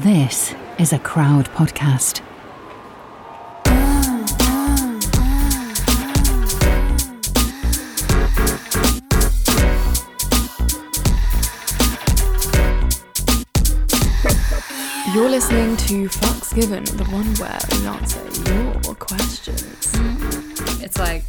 This is a crowd podcast. You're listening to Fucks Given, the one where we answer your questions. It's like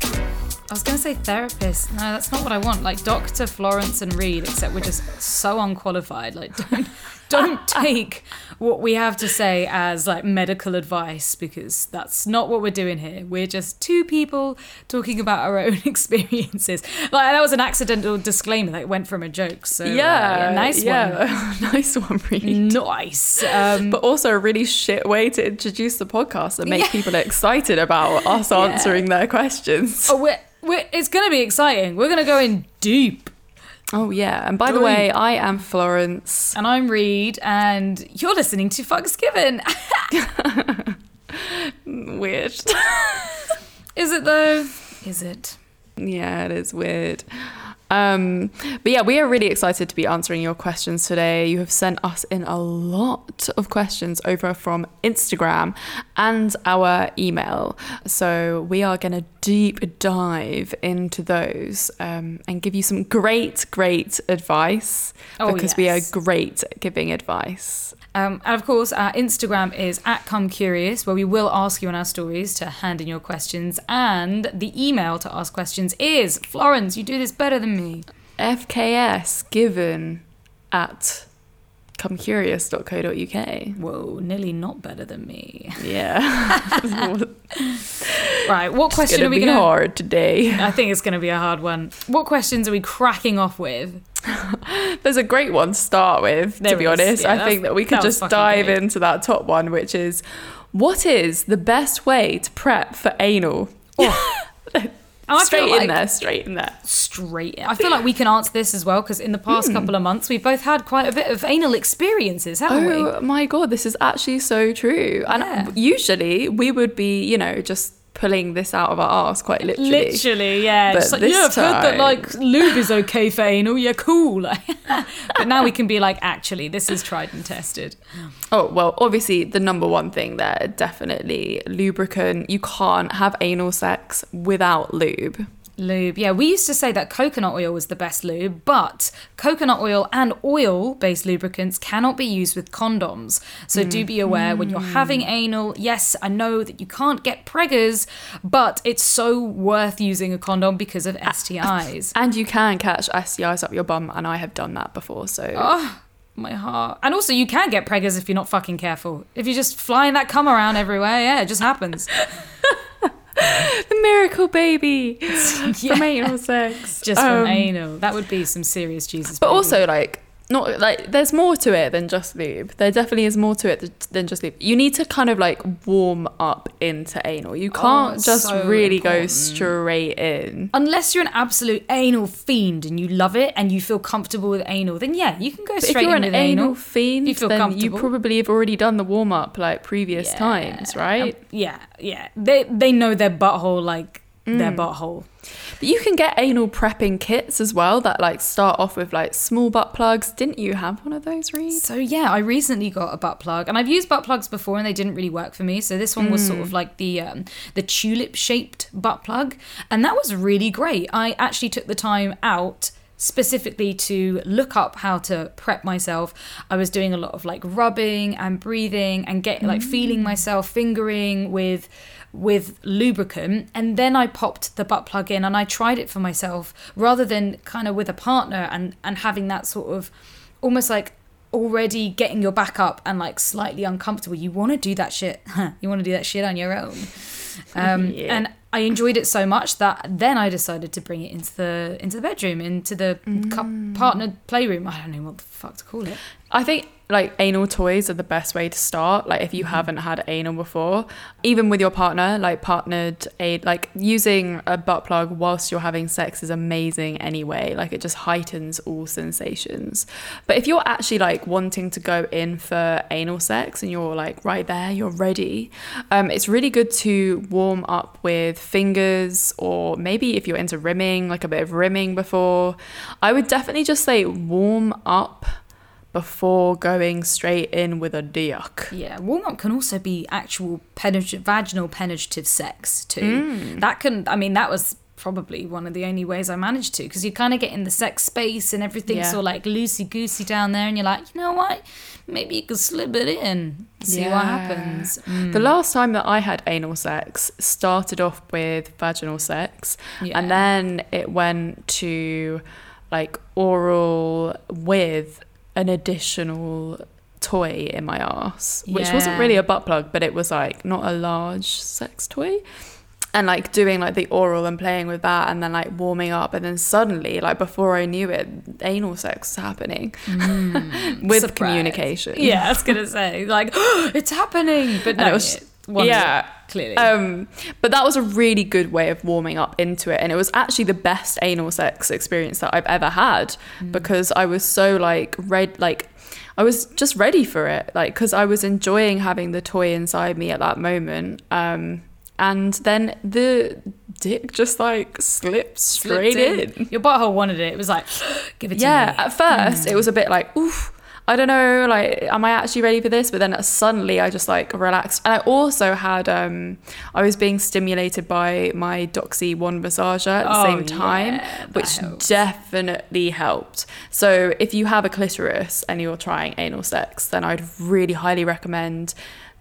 I was gonna say therapist. No, that's not what I want. Like Doctor Florence and Reed, except we're just so unqualified. Like don't don't take what we have to say as like medical advice because that's not what we're doing here. We're just two people talking about our own experiences. Like that was an accidental disclaimer that went from a joke. So uh, Yeah, nice yeah, nice one, Reed. Nice. Um, But also a really shit way to introduce the podcast and make people excited about us answering their questions. oh, we're, we're, it's gonna be exciting. We're gonna go in deep. Oh yeah, and by the way, I am Florence. And I'm Reed, and you're listening to Fucks Given. Weird. Is it though? Is it? yeah, it is weird. Um, but yeah, we are really excited to be answering your questions today. You have sent us in a lot of questions over from Instagram and our email. So we are going to deep dive into those um, and give you some great, great advice Oh, because we are great at giving advice. Um, and of course, our Instagram is at Come Curious, where we will ask you on our stories to hand in your questions. And the email to ask questions is Florence, you do this better than me. FKS given at comecurious.co.uk. Whoa, nearly not better than me. Yeah. Right, what It's question are we going to. hard today. I think it's going to be a hard one. What questions are we cracking off with? There's a great one to start with, There to be is. honest. Yeah, I think that we could that just dive great. into that top one, which is what is the best way to prep for anal? Oh. Oh, I straight feel in like- there, straight in there. Straight. In. I feel like we can answer this as well because in the past hmm. couple of months, we've both had quite a bit of anal experiences, haven't we? Oh my god, this is actually so true. And Yeah. usually we would be, you know, just pulling this out of our ass quite literally. Literally, yeah. But like, this yeah, I've heard that like lube is okay for anal. Yeah, cool. but now we can be like, actually, this is tried and tested. Oh, well, obviously, the number one thing there, definitely lubricant. You can't have anal sex without lube. Lube. Yeah, we used to say that coconut oil was the best lube, but coconut oil and oil based lubricants cannot be used with condoms. So do be aware when you're having mm. anal. Yes, I know that you can't get preggers, but it's so worth using a condom because of STIs. And you can catch STIs up your bum, and I have done that before. So Oh, my heart. And also, you can get preggers if you're not fucking careful. If you're just flying that cum around everywhere, yeah, it just happens. the miracle baby from anal sex, Just from Um, anal. That would be some serious Jesus. But baby. also, like, not like there's more to it than just lube. There definitely is more to it than just lube. You need to kind of like warm up into anal. You can't Oh, just so really go straight in. Unless you're an absolute anal fiend and you love it and you feel comfortable with anal, then yeah, you can go But straight if you're in an anal, fiend, You feel then you probably have already done the warm up like previous Yeah. times, right? Um, yeah, yeah. They they know their butthole like their Mm. butthole. But you can get anal prepping kits as well that like start off with like small butt plugs. Didn't you have one of those, Reed? So yeah, I recently got a butt plug, and I've used butt plugs before, and they didn't really work for me. So this one was sort Mm. of like the um, the tulip shaped butt plug, and that was really great. I actually took the time out specifically to look up how to prep myself. I was doing a lot of like rubbing and breathing and get like feeling myself fingering with with lubricant and then I popped the butt plug in and I tried it for myself rather than kind of with a partner and and having that sort of almost like already getting your back up and like slightly uncomfortable. You want to do that shit. you want to do that shit on your own. Um, Yeah. And I enjoyed it so much that then I decided to bring it into the into the bedroom, into the cou- partnered playroom. I don't know what the fuck to call it. I think like anal toys are the best way to start. Like if you haven't had anal before, even with your partner, like partnered a like using a butt plug whilst you're having sex is amazing anyway. Like it just heightens all sensations. But if you're actually like wanting to go in for anal sex and you're like right there, you're ready, um, it's really good to warm up with fingers or maybe if you're into rimming, like a bit of rimming before. I would definitely just say warm up before going straight in with a dick. Yeah, warm up can also be actual penetr- vaginal penetrative sex too. Mm. That can, I mean, that was probably one of the only ways I managed to because you kind of get in the sex space and everything's Yeah. all like loosey goosey down there, and you're like, you know what? Maybe you could slip it in, see what happens. Mm. The last time that I had anal sex started off with vaginal sex, Yeah. and then it went to like oral with an additional toy in my ass, which wasn't really a butt plug, but it was like not a large sex toy. And like doing like the oral and playing with that, and then like warming up, and then suddenly, like before I knew it, anal sex was happening mm. with Surprise. communication. Yeah, I was gonna say like it's happening, but no, it was- it yeah. clearly. Um, but that was a really good way of warming up into it, and it was actually the best anal sex experience that I've ever had because I was so like red, like I was just ready for it, like because I was enjoying having the toy inside me at that moment. Um, and then the dick just like slipped straight Slipped in. Your butthole wanted it. It was like, give it to me. Yeah, at first it was a bit like, oof, I don't know, like, am I actually ready for this? But then suddenly I just like relaxed. And I also had, um, I was being stimulated by my Doxy One massager at the Oh, same time, yeah, which helps. definitely helped. So if you have a clitoris and you're trying anal sex, then I'd really highly recommend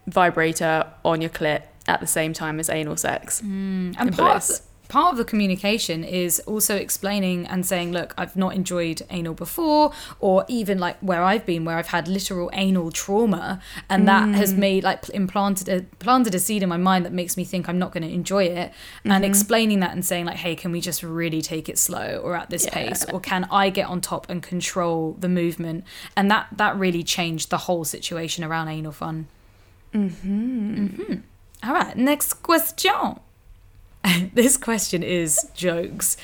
vibrator on your clit at the same time as anal sex. And part bliss. the, part of the communication is also explaining and saying, look, I've not enjoyed anal before, or even like where I've been, where I've had literal anal trauma, and that has Mm. made like implanted a planted a seed in my mind that makes me think I'm not going to enjoy it, Mm-hmm. and explaining that and saying like, hey, can we just really take it slow or at this Yeah. pace, or can I get on top and control the movement? And that that really changed the whole situation around anal fun. Mm-hmm. All right, next question. this question is jokes.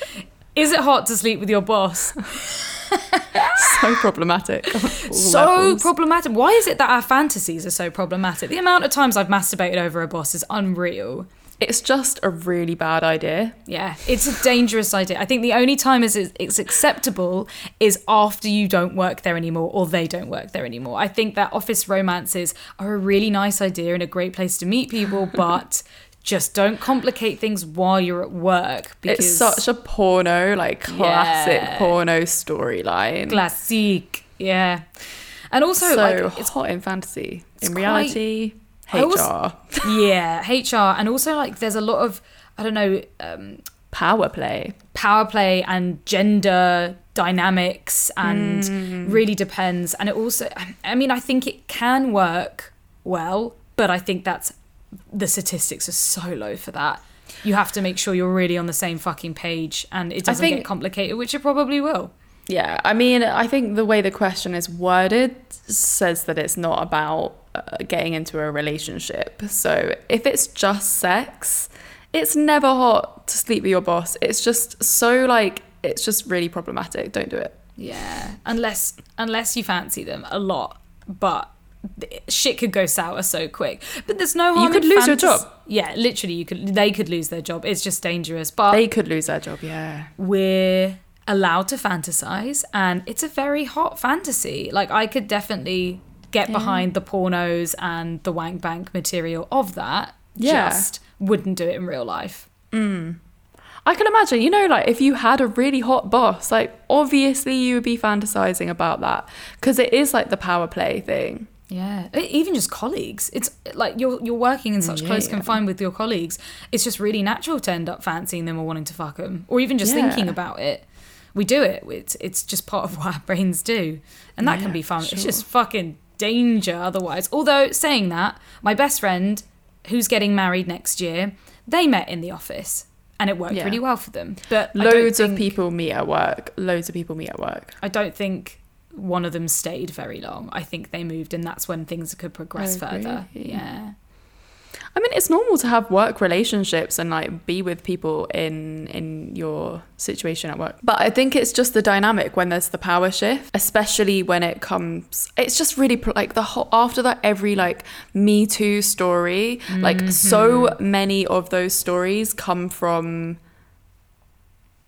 Is it hot to sleep with your boss? So problematic. so levels. problematic. Why is it that our fantasies are so problematic? The amount of times I've masturbated over a boss is unreal. It's just a really bad idea. Yeah, it's a dangerous idea. I think the only time is it's acceptable is after you don't work there anymore or they don't work there anymore. I think that office romances are a really nice idea and a great place to meet people, but just don't complicate things while you're at work because It's such a porno, like classic Yeah. porno storyline. classic. Yeah. And also so like it's hot in fantasy. In quite- reality, HR. always- yeah, HR and also like there's a lot of I don't know um Power play. power play and gender dynamics and Mm. really depends and it also i mean i think it can work well but i think that's the statistics are so low for that you have to make sure you're really on the same fucking page and it doesn't think- get complicated which it probably will Yeah, I mean, I think the way the question is worded says that it's not about uh, getting into a relationship. So if it's just sex, it's never hot to sleep with your boss. It's just so like it's just really problematic. Don't do it. yeah unless unless you fancy them a lot but shit could go sour so quick but there's no harm You could lose your job. yeah literally you could they could lose their job it's just dangerous but They could lose their job. Yeah. we're allowed to fantasize and it's a very hot fantasy like i could definitely get behind the pornos and the wank bank material of that Yeah. just wouldn't do it in real life mm. I can imagine, you know, like if you had a really hot boss, like obviously you would be fantasizing about that because it is like the power play thing. Yeah even just colleagues it's like you're you're working in such Yeah, close yeah. confine with your colleagues it's just really natural to end up fancying them or wanting to fuck them or even just Yeah. thinking about it we do it it's, it's just part of what our brains do and that can be fun it's just fucking danger otherwise although saying that my best friend who's getting married next year they met in the office and it worked Yeah. really well for them but Loads of people meet at work. Loads of people meet at work. I don't think one of them stayed very long. I think they moved, and that's when things could progress Oh, further. Yeah. I mean, it's normal to have work relationships and like be with people in in your situation at work. But I think it's just the dynamic when there's the power shift, especially when it comes. It's just really like the whole after that every like Me Too story, like so mm-hmm. many of those stories come from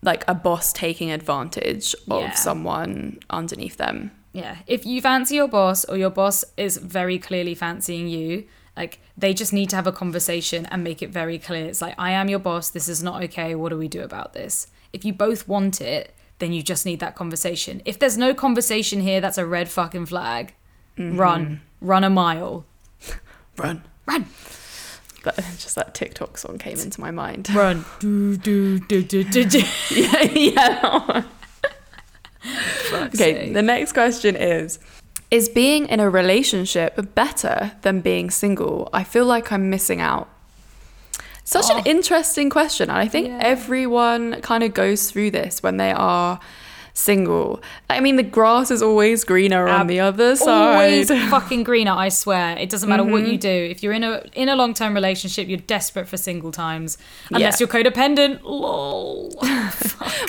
like a boss taking advantage of Yeah. someone underneath them. yeah, if you fancy your boss or your boss is very clearly fancying you, like they just need to have a conversation and make it very clear. It's like, I am your boss. This is not okay. What do we do about this? If you both want it, then you just need that conversation. If there's no conversation here, that's a red fucking flag. Run. Mm-hmm. Run a mile. Run. Run. But just that TikTok song came into my mind. Run. do, do, do, do, do, do. yeah, yeah. Okay, sake. the next question is Is being in a relationship better than being single? I feel like I'm missing out. Such Oh. an interesting question. And I think Yeah. everyone kind of goes through this when they are single. I mean, the grass is always greener on the other side. Always fucking greener, I swear. It doesn't matter what Mm-hmm. you do. If you're in a in a long term relationship, you're desperate for single times. Unless Yeah. you're codependent. Lol.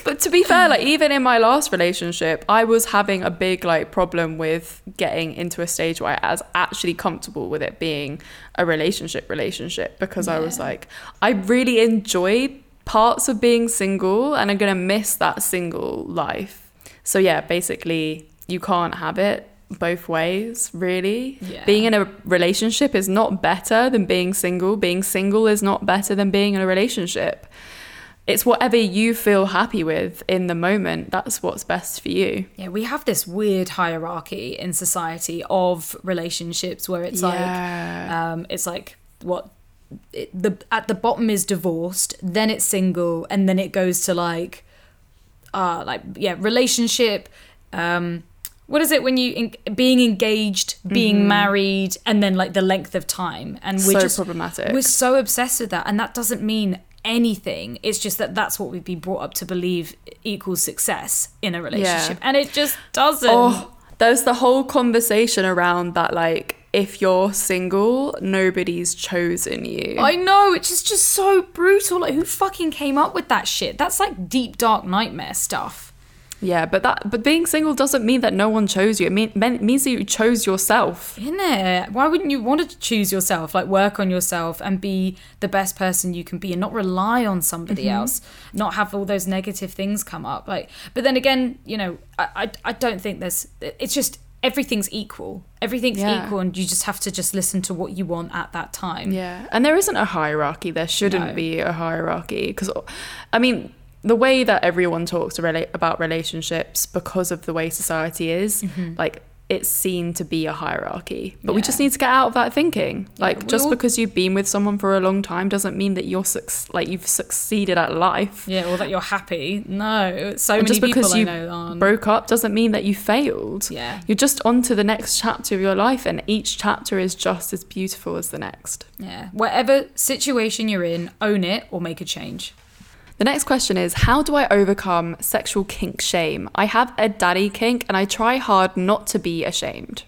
But to be fair, like even in my last relationship, I was having a big like problem with getting into a stage where I was actually comfortable with it being a relationship relationship because I was like, I really enjoy parts of being single and I'm gonna miss that single life. So yeah, basically you can't have it both ways, really. Yeah. Being in a relationship is not better than being single. Being single is not better than being in a relationship it's whatever you feel happy with in the moment that's what's best for you Yeah, we have this weird hierarchy in society of relationships where it's Yeah. like um it's like what it, the at the bottom is divorced, then it's single, and then it goes to like uh like yeah, relationship um what is it when you en- being engaged, being married, and then like the length of time, and we're So just problematic. We're so obsessed with that, and that doesn't mean anything. It's just that that's what we've been brought up to believe equals success in a relationship, and it just doesn't. oh there's the whole conversation around that like if you're single nobody's chosen you I know which is just so brutal. Like, who fucking came up with that shit? That's like deep dark nightmare stuff. yeah but that but being single doesn't mean that no one chose you it mean, mean- means that you chose yourself In it, why wouldn't you want to choose yourself? Like, work on yourself and be the best person you can be, and not rely on somebody Mm-hmm. else. Not have all those negative things come up. Like, but then again, you know, I I, I don't think there's. It's just everything's equal. Everything's Yeah. equal, and you just have to just listen to what you want at that time. Yeah, and there isn't a hierarchy. There shouldn't No. be a hierarchy because, I mean, the way that everyone talks about relationships because of the way society is, mm-hmm. like it's seen to be a hierarchy. But we just need to get out of that thinking. Like we just all- because you've been with someone for a long time doesn't mean that you're suc- like you've succeeded at life. Yeah, or that you're happy. No, so And many just because people you I know aren't. broke up doesn't mean that you failed. Yeah. You're just on to the next chapter of your life, and each chapter is just as beautiful as the next. Yeah. Whatever situation you're in, own it or make a change. The next question is How do I overcome sexual kink shame? I have a daddy kink and I try hard not to be ashamed.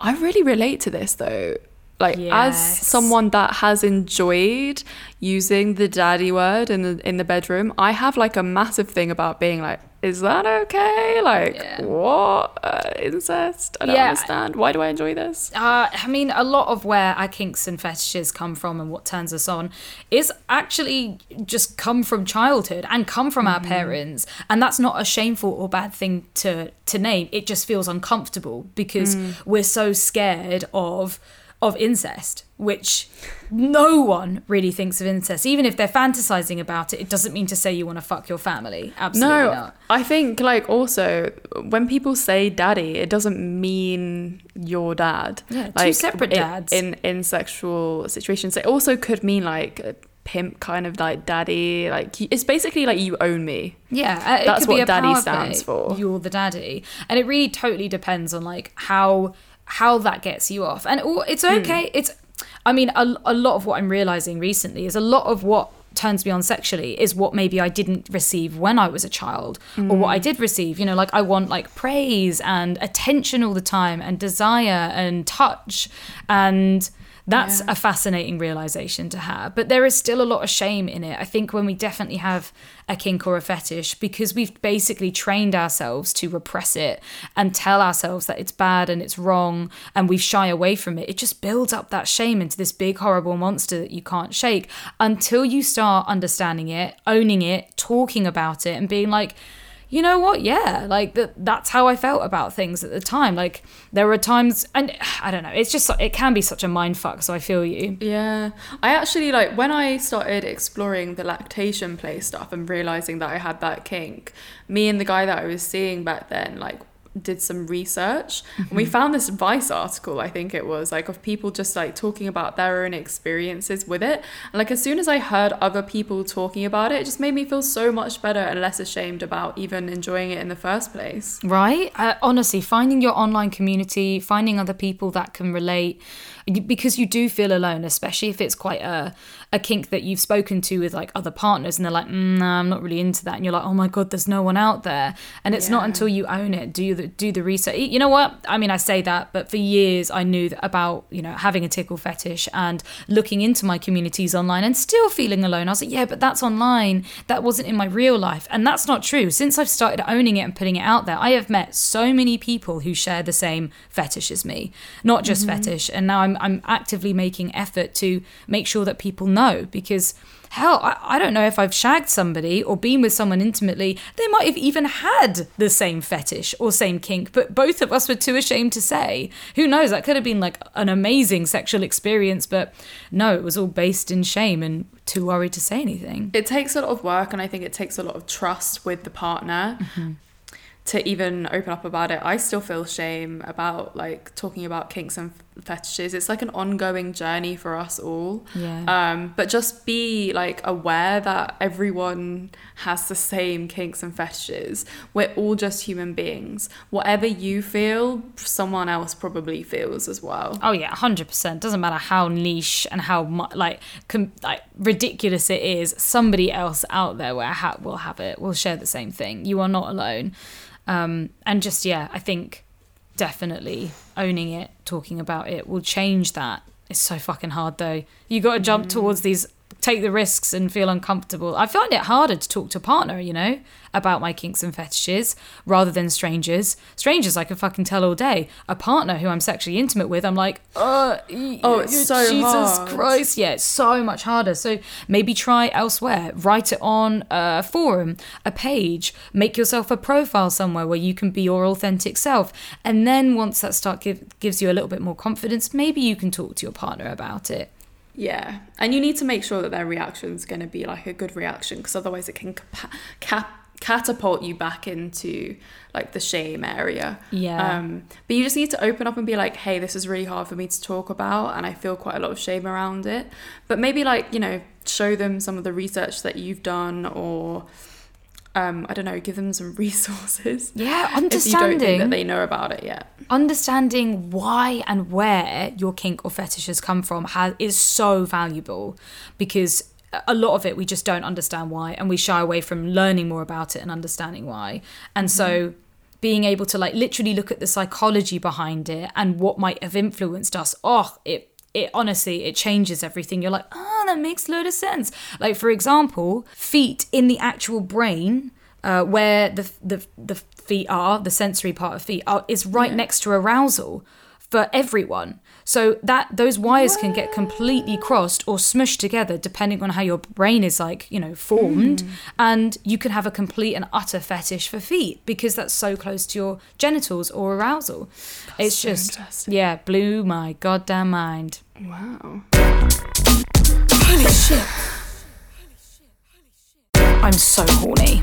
I really relate to this though. Like as someone that has enjoyed using the daddy word in the in the bedroom, I have like a massive thing about being like, is that okay? Like Yeah. what uh, incest? I don't Yeah. understand. Why do I enjoy this? Uh, I mean, a lot of where our kinks and fetishes come from and what turns us on is actually just come from childhood and come from our parents. And that's not a shameful or bad thing to, to name. It just feels uncomfortable because we're so scared of of incest, which no one really thinks of incest. Even if they're fantasizing about it, it doesn't mean to say you want to fuck your family. Absolutely No, not. I think like also when people say daddy, it doesn't mean your dad. Yeah, two separate dads. in in sexual situations. It also could mean like a pimp kind of like daddy. Like it's basically like you own me. Yeah, uh, That's what daddy stands for. You're the daddy, and it really totally depends on like how how that gets you off. And it's Hmm. okay. It's, I mean, a, a lot of what I'm realizing recently is a lot of what turns me on sexually is what maybe I didn't receive when I was a child or what I Hmm. did receive. You know, like I want like praise and attention all the time and desire and touch and. That's Yeah. a fascinating realization to have. But there is still a lot of shame in it. I think when we definitely have a kink or a fetish, because we've basically trained ourselves to repress it and tell ourselves that it's bad and it's wrong and we shy away from it, it just builds up that shame into this big, horrible monster that you can't shake until you start understanding it, owning it, talking about it, and being like, you know what? Yeah, like that. That's how I felt about things at the time. Like there were times, and I don't know. It's just it can be such a mind fuck. So I feel you. Yeah. I actually like when I started exploring the lactation play stuff and realizing that I had that kink, me and the guy that I was seeing back then, like did some research and we found this vice article i think it was like of people just like talking about their own experiences with it. And like as soon as i heard other people talking about it it just made me feel so much better and less ashamed about even enjoying it in the first place. Right? Uh, honestly, finding your online community, finding other people that can relate, because you do feel alone, especially if it's quite a, a kink that you've spoken to with like other partners and they're like, mm, nah, I'm not really into that. And you're like, oh my God, there's no one out there. And it's not until you own it, do the, do the research. You know what? I mean, I say that, but for years I knew that about, you know, having a tickle fetish and looking into my communities online and still feeling alone. I was like, yeah, but that's online. That wasn't in my real life. And that's not true. Since I've started owning it and putting it out there, I have met so many people who share the same fetish as me, not just fetish. And now I'm, I'm actively making effort to make sure that people know because hell, I, I don't know if I've shagged somebody or been with someone intimately. They might have even had the same fetish or same kink, but both of us were too ashamed to say. Who knows? That could have been like an amazing sexual experience, but no, it was all based in shame and too worried to say anything. it takes a lot of work and i think it takes a lot of trust with the partner mm-hmm. to even open up about it i still feel shame about like talking about kinks and fetishes it's like an ongoing journey for us all Yeah. um but just be like aware that everyone has the same kinks and fetishes we're all just human beings whatever you feel someone else probably feels as well Oh yeah, hundred percent. Doesn't matter how niche and how mu- like com- like ridiculous it is. Somebody else out there will, ha- will have it. Will share the same thing. You are not alone. Um, and just yeah, I think definitely owning it, talking about it, will change that. It's so fucking hard though. You got to jump mm. towards these, take the risks, and feel uncomfortable. I find it harder to talk to a partner, you know, about my kinks and fetishes rather than strangers. Strangers, I can fucking tell all day. A partner who I'm sexually intimate with, I'm like, uh, Oh, it's so Jesus hard. Christ, yeah, it's so much harder. So maybe try elsewhere. Write it on a forum, a page. Make yourself a profile somewhere where you can be your authentic self. And then once that start give, gives you a little bit more confidence, maybe you can talk to your partner about it. Yeah, and you need to make sure that their reaction is going to be like a good reaction because otherwise it can cap- catapult you back into like the shame area. Yeah. Um, but you just need to open up and be like, hey, this is really hard for me to talk about, and I feel quite a lot of shame around it. But maybe like you know, show them some of the research that you've done, or um, I don't know, give them some resources. Yeah, If you don't think understanding. that they know about it yet. understanding why and where your kink or fetish has come from has, is so valuable because a lot of it we just don't understand why and we shy away from learning more about it and understanding why and so being able to like literally look at the psychology behind it and what might have influenced us oh it it honestly it changes everything you're like oh that makes a load of sense like for example feet in the actual brain uh, where the, the the feet are, the sensory part of feet are, is right next to arousal for everyone. So that those wires can get completely crossed or smushed together depending on how your brain is like, you know, formed. And you can have a complete and utter fetish for feet because that's so close to your genitals or arousal. it's so just yeah, blew my goddamn mind. Wow. Holy shit. I'm so horny.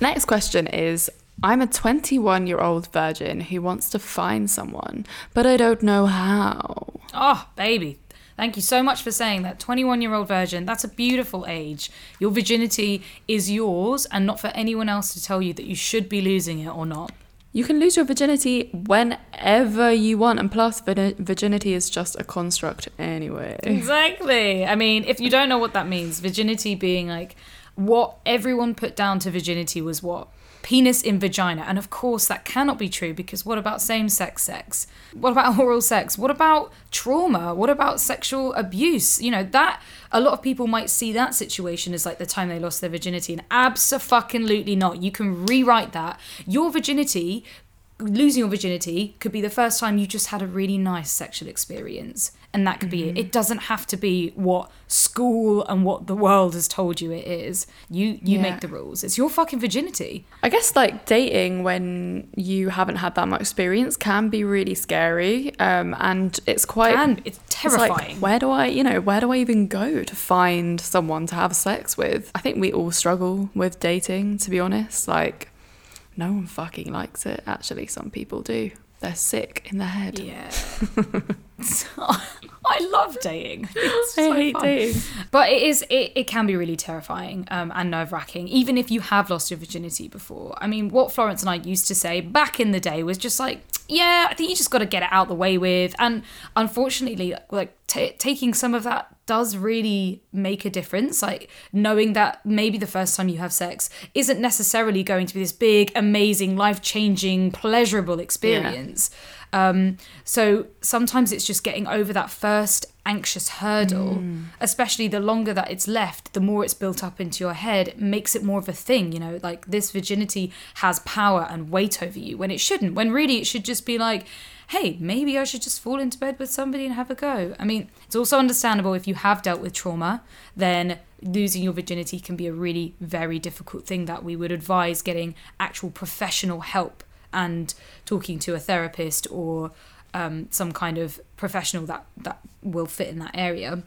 Next question is I'm a 21 year old virgin who wants to find someone, but I don't know how. Oh, baby. Thank you so much for saying that. 21 year old virgin, that's a beautiful age. Your virginity is yours and not for anyone else to tell you that you should be losing it or not. You can lose your virginity whenever you want, and plus, virginity is just a construct anyway. Exactly. I mean, if you don't know what that means, virginity being like what everyone put down to virginity was what? Penis in vagina. And of course, that cannot be true because what about same sex sex? What about oral sex? What about trauma? What about sexual abuse? You know, that a lot of people might see that situation as like the time they lost their virginity. And absolutely not. You can rewrite that. Your virginity losing your virginity could be the first time you just had a really nice sexual experience. And that could be it. It doesn't have to be what school and what the world has told you it is. You you Yeah. make the rules. It's your fucking virginity. I guess like dating when you haven't had that much experience can be really scary, um, and it's quite and it's it's like, terrifying. where do I, you know, where do I even go to find someone to have sex with? I think we all struggle with dating, to be honest. Like, no one fucking likes it. Actually, some people do. They're sick in the head. yeah i love dating It's I so hate fun. dating. But it is it, it can be really terrifying um, and nerve wracking, even if you have lost your virginity before. I mean, what Florence and I used to say back in the day was just like, yeah, I think you just got to get it out the way with. And unfortunately, like ta taking some of that does really make a difference. Like knowing that maybe the first time you have sex isn't necessarily going to be this big, amazing, life changing, pleasurable experience. Um, so sometimes it's just getting over that first anxious hurdle, mm. especially the longer that it's left, the more it's built up into your head, it makes it more of a thing, you know, like this virginity has power and weight over you when it shouldn't, when really it should just be like, hey, maybe I should just fall into bed with somebody and have a go. I mean, it's also understandable if you have dealt with trauma, then losing your virginity can be a really very difficult thing that we would advise getting actual professional help and talking to a therapist or um, some kind of professional that that will fit in that area.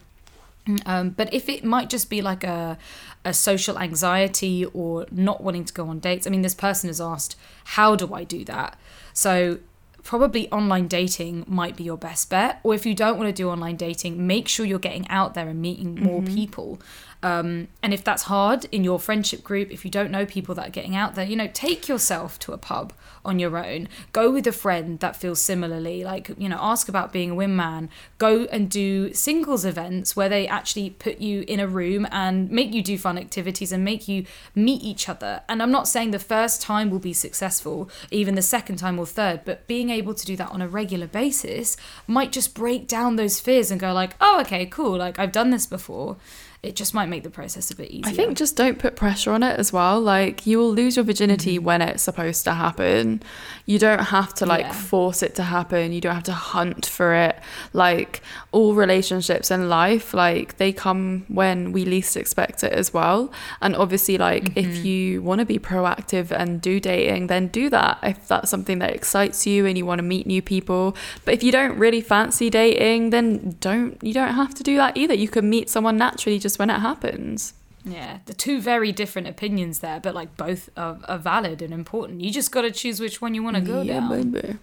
Um, but if it might just be like a a social anxiety or not wanting to go on dates, I mean, this person has asked, "How do I do that?" So probably online dating might be your best bet. Or if you don't want to do online dating, make sure you're getting out there and meeting more people. Um, and if that's hard in your friendship group, if you don't know people that are getting out there, you know, take yourself to a pub on your own. Go with a friend that feels similarly. Like, you know, ask about being a wingman. Go and do singles events where they actually put you in a room and make you do fun activities and make you meet each other. And I'm not saying the first time will be successful, even the second time or third, but being able to do that on a regular basis might just break down those fears and go like, oh, okay, cool. Like I've done this before. It just might make the process a bit easier. I think just don't put pressure on it as well. Like you will lose your virginity mm-hmm. when it's supposed to happen. You don't have to like Yeah. force it to happen. You don't have to hunt for it. Like all relationships in life, like they come when we least expect it as well. And obviously like if mm-hmm. you want to be proactive and do dating, then do that. If that's something that excites you and you want to meet new people. But if you don't really fancy dating, then don't you don't have to do that either. You can meet someone naturally just when it happens. Yeah, the two very different opinions there, but like both are, are valid and important. You just got to choose which one you want to go down. baby.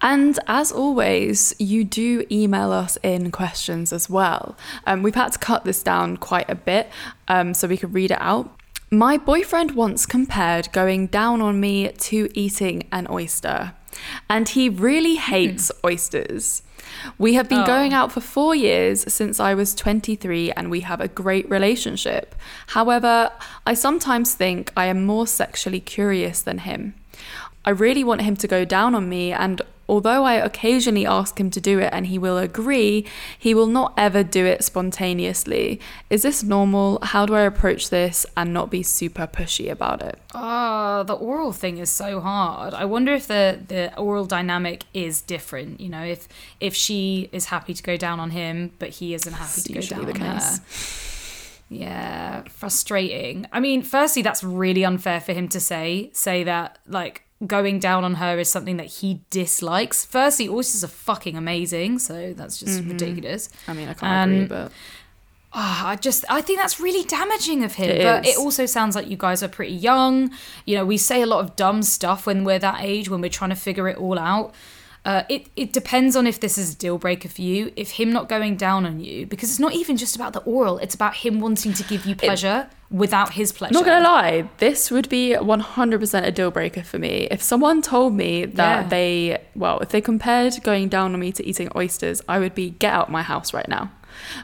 And as always, you do email us in questions as well. Um, we've had to cut this down quite a bit um, so we could read it out. My boyfriend once compared going down on me to eating an oyster, and he really hates oysters. We have been Oh. going out for four years since I was 23 and we have a great relationship. However, I sometimes think I am more sexually curious than him. I really want him to go down on me, and although I occasionally ask him to do it and he will agree, he will not ever do it spontaneously. Is this normal? How do I approach this and not be super pushy about it? Oh, the oral thing is so hard. I wonder if the the oral dynamic is different. You know, if if she is happy to go down on him, but he isn't happy It's to go down the on case. her. Yeah, frustrating. I mean, firstly, that's really unfair for him to say. Say that like going down on her is something that he dislikes. Firstly, oysters are fucking amazing, so that's just Mm-hmm. ridiculous. I mean, I can't agree, but Ah, I just I think that's really damaging of him. It but is. it also sounds like you guys are pretty young. You know, we say a lot of dumb stuff when we're that age when we're trying to figure it all out. Uh, it it depends on if this is a deal breaker for you. If him not going down on you, because it's not even just about the oral. It's about him wanting to give you pleasure without his pleasure. Not gonna lie, this would be 100% a deal breaker for me. If someone told me that Yeah. they, well, if they compared going down on me to eating oysters, I would be, get out my house right now.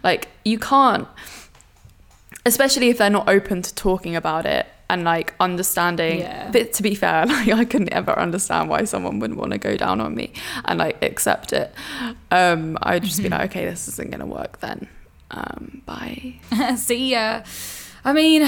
Like, you can't, especially if they're not open to talking about it and like understanding. Yeah. But to be fair, like, I couldn't ever understand why someone wouldn't want to go down on me and like accept it. Um, I'd just be like, okay, this isn't gonna work then. Um, bye. See ya. I mean,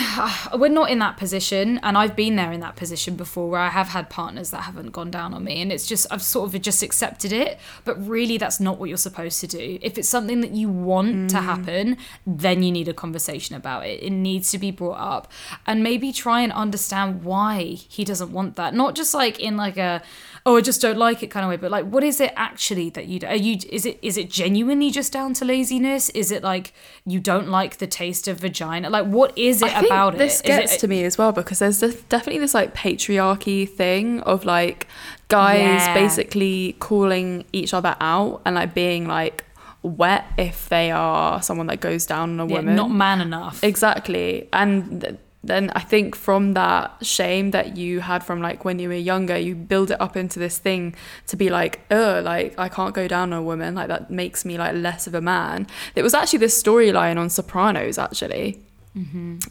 we're not in that position, and I've been there in that position before where I have had partners that haven't gone down on me, and it's just, I've sort of just accepted it. But really, that's not what you're supposed to do. If it's something that you want to mm. happen, then you need a conversation about it. It needs to be brought up, and maybe try and understand why he doesn't want that. Not just like in like a, oh, I just don't like it kind of way, but like, what is it actually that you do? Are you, is it, is it genuinely just down to laziness? Is it like you don't like the taste of vagina? Like, what is it about this it? Gets it, to me as well because there's this, definitely this like patriarchy thing of like guys Yeah. basically calling each other out and like being like wet if they are someone that goes down on a yeah, woman. not man enough. Exactly. And then I think from that shame that you had from like when you were younger, you build it up into this thing to be like, oh, like I can't go down on a woman. Like that makes me like less of a man. It was actually this storyline on Sopranos actually.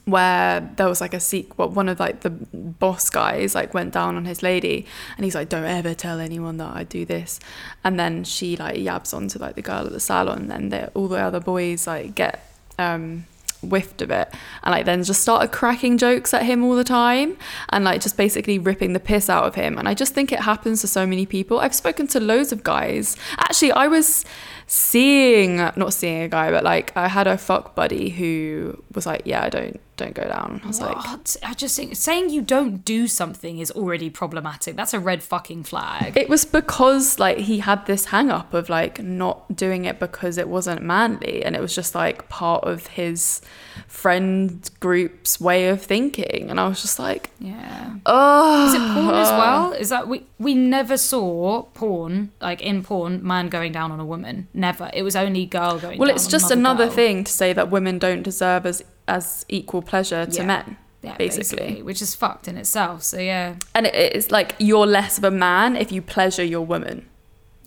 Where there was like a seek, well, one of like the boss guys like went down on his lady, and he's like, "Don't ever tell anyone that I do this," and then she like yabs onto like the girl at the salon, and all the other boys like get um whiffed of it. And like then just started cracking jokes at him all the time and like just basically ripping the piss out of him. And i just think it happens to so many people. I've spoken to loads of guys. Actually i was seeing not seeing a guy but like i had a fuck buddy who was like yeah I don't don't go down i was like I just think saying you don't do something is already problematic. That's a red fucking flag. it was because like he had this hang up of like not doing it because it wasn't manly and it was just like part of his friend group's way of thinking and i was just like Yeah. oh Is it porn as well? Is that we we never saw porn like in porn man going down on a woman. Never. It was only girl going. well it's just another girl. thing to say that women don't deserve as as equal pleasure to Yeah. men Yeah, basically. which is fucked in itself. So yeah, and it, it's like you're less of a man if you pleasure your woman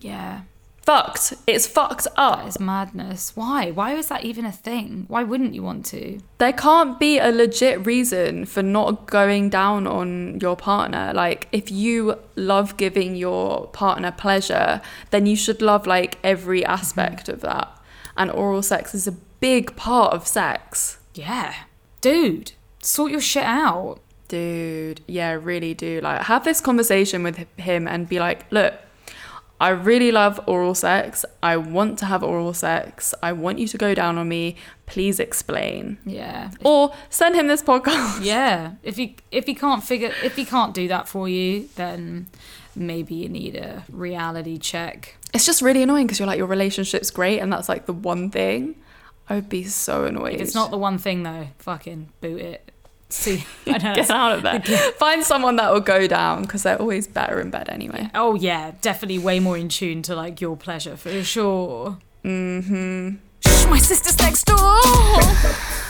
yeah, fucked it's fucked up that is madness. Why? Why is that even a thing? Why wouldn't you want to? there can't be a legit reason for not going down on your partner. Like, if you love giving your partner pleasure, then you should love like every mm-hmm. aspect of that. And oral sex is a big part of sex. Yeah, dude, sort your shit out. Dude, yeah, really do. Like, have this conversation with him and be like, look, I really love oral sex. I want to have oral sex. I want you to go down on me. Please explain. Yeah. Or send him this podcast. Yeah, if he if he can't figure if he can't do that for you, then maybe you need a reality check. It's just really annoying because you're like, your relationship's great, and that's like the one thing. I would be so annoyed. If it's not the one thing though, fucking boot it. See, I know. Get out of there. Find someone that will go down because they're always better in bed anyway. Oh yeah, definitely way more in tune to like your pleasure for sure. Mm-hmm. Shh, my sister's next door.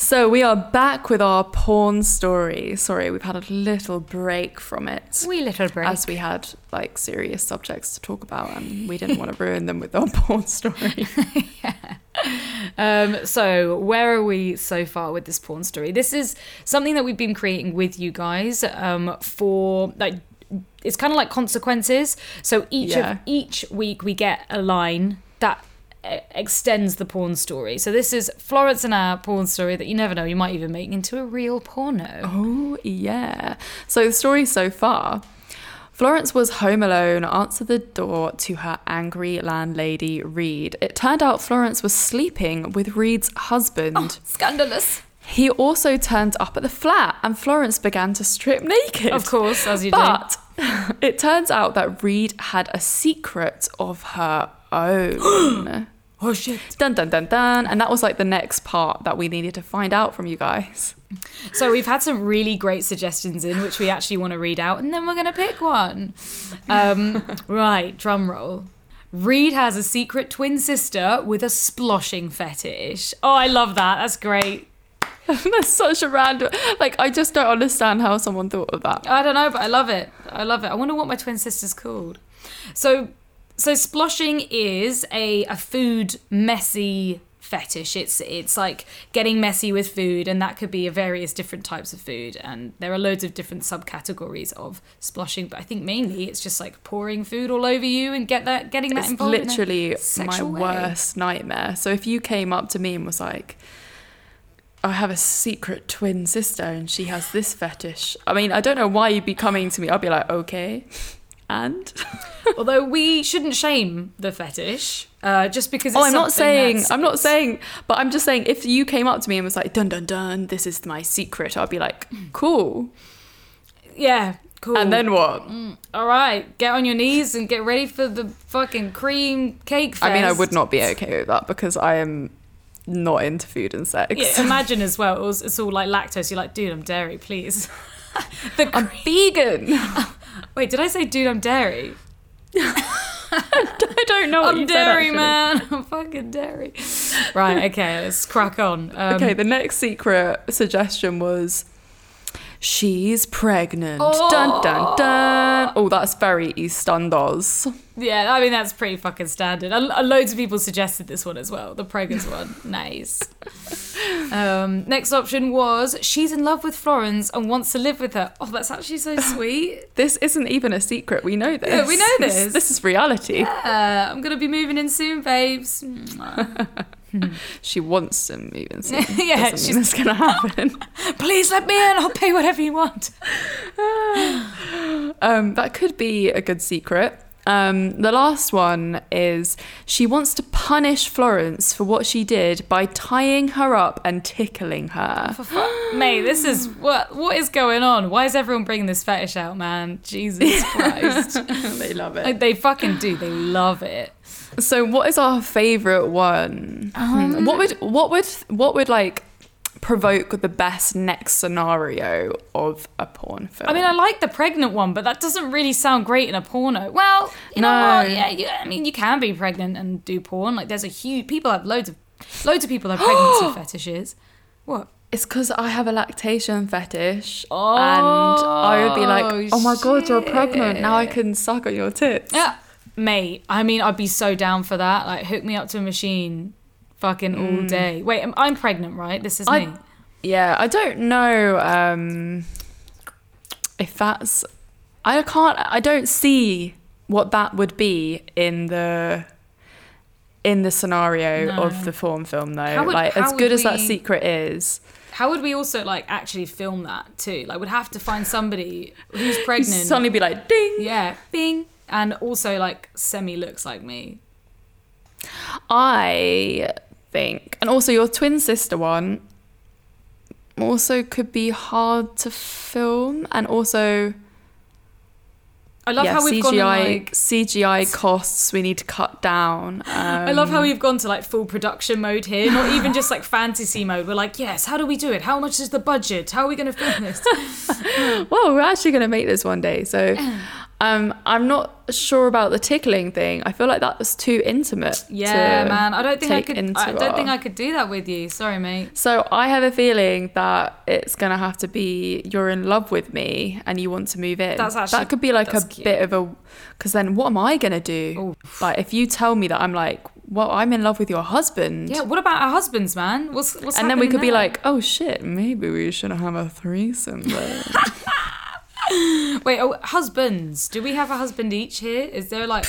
So we are back with our porn story. Sorry, we've had a little break from it. Wee little break. As we had like serious subjects to talk about, and we didn't want to ruin them with our porn story. Um, so where are we so far with this porn story? This is something that we've been creating with you guys um, for like it's kind of like consequences. So each Yeah. of each week we get a line that extends the porn story. So this is Florence and our porn story that you never know you might even make into a real porno. Oh, yeah. So the story so far Florence was home alone, answered the door to her angry landlady, Reed. It turned out Florence was sleeping with Reed's husband. Oh, scandalous. He also turned up at the flat and Florence began to strip naked. Of course, as you do. But it turns out that Reed had a secret of her own. Oh shit. dun dun dun dun. And that was like the next part that we needed to find out from you guys. So we've had some really great suggestions in, which we actually want to read out, and then we're going to pick one. Um, right, drum roll. Reed has a secret twin sister with a sploshing fetish. Oh, I love that. That's great. That's such a random. Like, I just don't understand how someone thought of that. I don't know, but I love it. I love it. I wonder what my twin sister's called. So, so sploshing is a a food messy fetish. It's it's like getting messy with food, and that could be a various different types of food. And there are loads of different subcategories of sploshing, but I think mainly it's just like pouring food all over you and get that getting that It's involved. in literally my way. worst nightmare. So if you came up to me and was like, I have a secret twin sister and she has this fetish. I mean, I don't know why you'd be coming to me. I'd be like, okay. And Although we shouldn't shame the fetish, uh, just because. It's oh, I'm not saying I'm not saying, but I'm just saying if you came up to me and was like, dun dun dun, this is my secret, I'd be like, cool. Yeah, cool. And then what? all right, get on your knees and get ready for the fucking cream cake. Fest. I mean, I would not be okay with that because I am not into food and sex. Yeah, imagine as well. It was, it's all like lactose. You're like, dude, I'm dairy, please. the I'm vegan. Wait, did I say, dude, I'm dairy? I don't know what I'm said, dairy, actually. man. I'm fucking dairy. Right. Okay. Let's crack on. Um, Okay, the next secret suggestion was she's pregnant. Oh. Dun dun dun. Oh, that's very EastEnders. Yeah, I mean that's pretty fucking standard. And and loads of people suggested this one as well, the Preggers one. nice. Um, next option was she's in love with Florence and wants to live with her. Oh, that's actually so sweet. This isn't even a secret. We know this. Yeah, we know This- this. This is reality. Uh, I'm gonna be moving in soon, babes. She wants to even soon. Yeah, Doesn't mean it's gonna happen. Please let me in. I'll pay whatever you want. um, that could be a good secret. Um, the last one is she wants to punish Florence for what she did by tying her up and tickling her. Fu- Mate, this is what what is going on? Why is everyone bringing this fetish out, man? Jesus Christ. they love it. like, they fucking do. They love it. So, what is our favorite one? Um. What would what would what would like provoke the best next scenario of a porn film? I mean, I like the pregnant one, but that doesn't really sound great in a porno. Well, you know No. what? Yeah, you, I mean, you can be pregnant and do porn. Like, there's a huge people have loads of loads of people have pregnancy fetishes. What? it's because I have a lactation fetish, and I would be like, "Oh my god, you're pregnant! Now I can suck on your tits." Yeah, mate. I mean, I'd be so down for that. Like, hook me up to a machine, fucking all day. Wait, I'm, I'm pregnant, right? This is Mm. I- me. Yeah, I don't know um, if that's. I can't. I don't see what that would be in the in the scenario No. of the form film, though. Would- like as good as that secret is, How would we also like actually film that too? Like, we'd have to find somebody who's pregnant. suddenly be like, "Ding!" yeah, bing, and also like semi looks like me. I think, and also your twin sister one, also could be hard to film, and also. I love yeah, how we've CGI gone and, like CGI costs we need to cut down. Um, I love how we've gone to like full production mode here, not even just like fantasy mode. We're like, yes, how do we do it? How much is the budget? How are we going to film this? well, we're actually going to make this one day. So um, I'm not sure about the tickling thing. I feel like that was too intimate. Yeah, to man. I don't think I could. I don't our- think I could do that with you. Sorry, mate. So I have a feeling that it's going to have to be you're in love with me and you want to move in. That's actually- that could be like a cute. bit of a because then what am I going to do? Like if you tell me that I'm like, well, I'm in love with your husband. Yeah. What about our husbands, man? What's what's and then we could be like, oh shit, maybe we should have a threesome then. wait, oh, husbands. Do we have a husband each here? Is there like?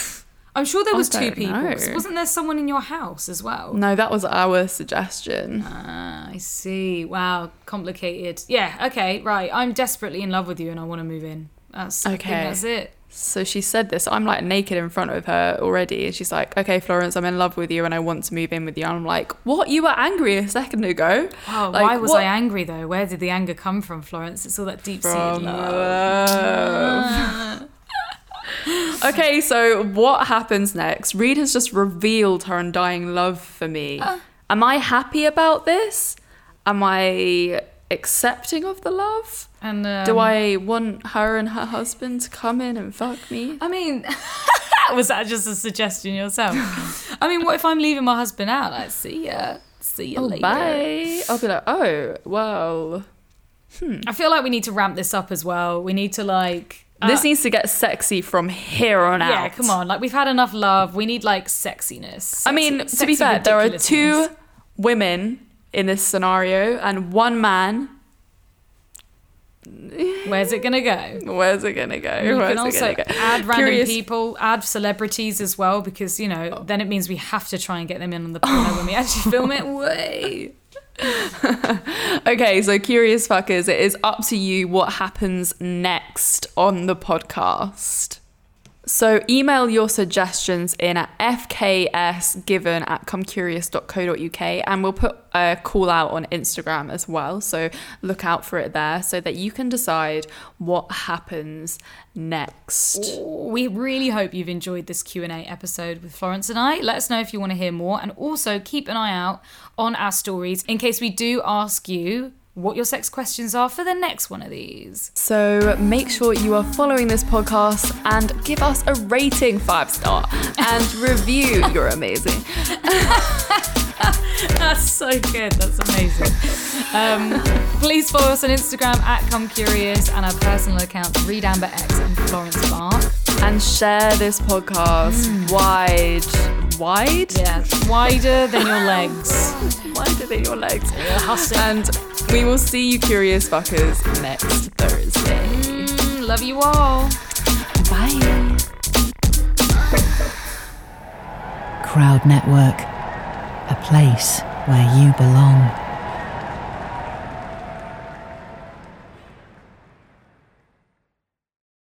I'm sure there was two people. know. Wasn't there someone in your house as well? no, that was our suggestion. Ah, I see. Wow, complicated. Yeah. Okay. Right. I'm desperately in love with you, and I want to move in. That's Okay. that's it. So she said this. I'm like naked in front of her already. And she's like, okay, Florence, I'm in love with you and I want to move in with you. And I'm like, what? You were angry a second ago. Oh, Like, why was what- I angry though? Where did the anger come from, Florence? It's all that deep seated love. love. okay, so what happens next? Reed has just revealed her undying love for me. Uh. Am I happy about this? Am I accepting of the love? And um, Do I want her and her husband to come in and fuck me? I mean, was that just a suggestion yourself? I mean, what if I'm leaving my husband out? Like, see ya, see ya Oh, later. bye. I'll be like, oh, well. Hmm. I feel like we need to ramp this up as well. We need to like. this uh, needs to get sexy from here on out. yeah, come on. Like we've had enough love. We need like sexiness. I mean, to be fair, there are two women in this scenario and one man. Where's it gonna go? Where's it gonna go? You Where's can also go? add random Curious- people, add celebrities as well, because you know oh. then it means we have to try and get them in on the porno when we actually film it. Way. okay, so curious fuckers, it is up to you what happens next on the podcast. So email your suggestions in at fksgiven at comecurious.co.uk and we'll put a call out on Instagram as well. So look out for it there so that you can decide what happens next. We really hope you've enjoyed this Q&A episode with Florence and I. Let us know if you want to hear more and also keep an eye out on our stories in case we do ask you what your sex questions are for the next one of these. So make sure you are following this podcast and give us a rating five star and review. You're amazing. That's so good. That's amazing. Um, please follow us on Instagram at Come Curious and our personal accounts Reed Amber X and Florence Bark. And share this podcast wide, wide, Yeah, wider than your legs. wider than your legs. And we will see you, curious fuckers, next Thursday. Mm, love you all. Bye. Crowd Network, a place where you belong.